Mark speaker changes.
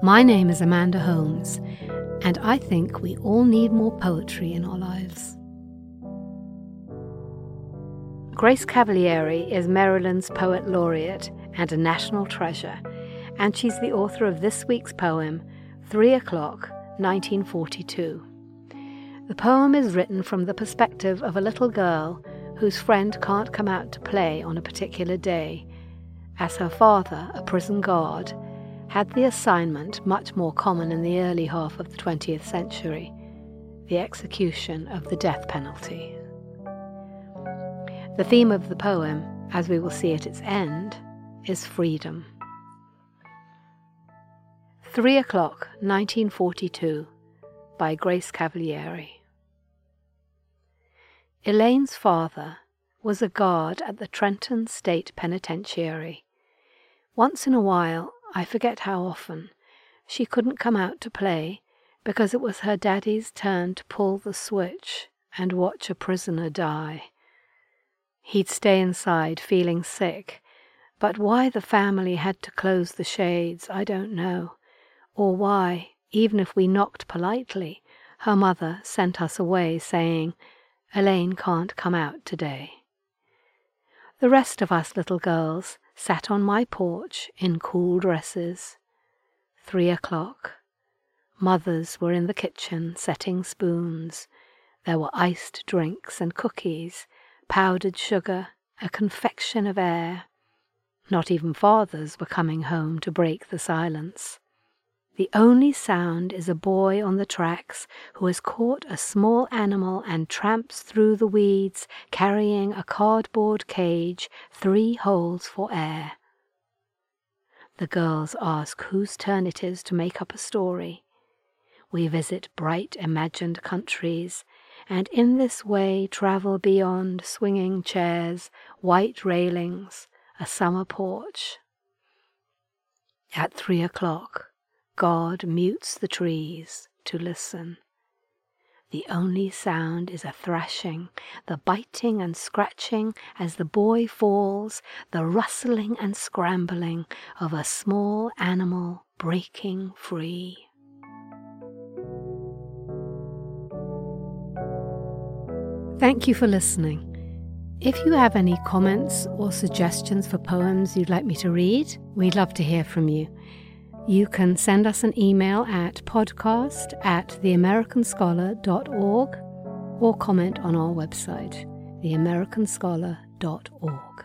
Speaker 1: My name is Amanda Holmes, and I think we all need more poetry in our lives. Grace Cavalieri is Maryland's poet laureate and a national treasure, and she's the author of this week's poem, Three O'Clock, 1942. The poem is written from the perspective of a little girl whose friend can't come out to play on a particular day, as her father, a prison guard, had the assignment much more common in the early half of the 20th century the execution of the death penalty. The theme of the poem, as we will see at its end, is freedom. 3 o'clock, 1942, by Grace Cavalieri. Elaine's father was a guard at the Trenton State Penitentiary. Once in a while, I forget how often, she couldn't come out to play because it was her daddy's turn to pull the switch and watch a prisoner die. He'd stay inside feeling sick, but why the family had to close the shades, I don't know, or why, even if we knocked politely, her mother sent us away saying, Elaine can't come out today. The rest of us little girls sat on my porch in cool dresses. Three o'clock. Mothers were in the kitchen setting spoons. There were iced drinks and cookies powdered sugar, a confection of air. Not even fathers were coming home to break the silence. The only sound is a boy on the tracks who has caught a small animal and tramps through the weeds carrying a cardboard cage, three holes for air. The girls ask whose turn it is to make up a story. We visit bright imagined countries and in this way travel beyond swinging chairs, white railings, a summer porch. At three o'clock, God mutes the trees to listen. The only sound is a thrashing, the biting and scratching as the boy falls, the rustling and scrambling of a small animal breaking free. Thank you for listening. If you have any comments or suggestions for poems you'd like me to read, we'd love to hear from you. You can send us an email at podcast at theamericanscholar.org or comment on our website, theamericanscholar.org.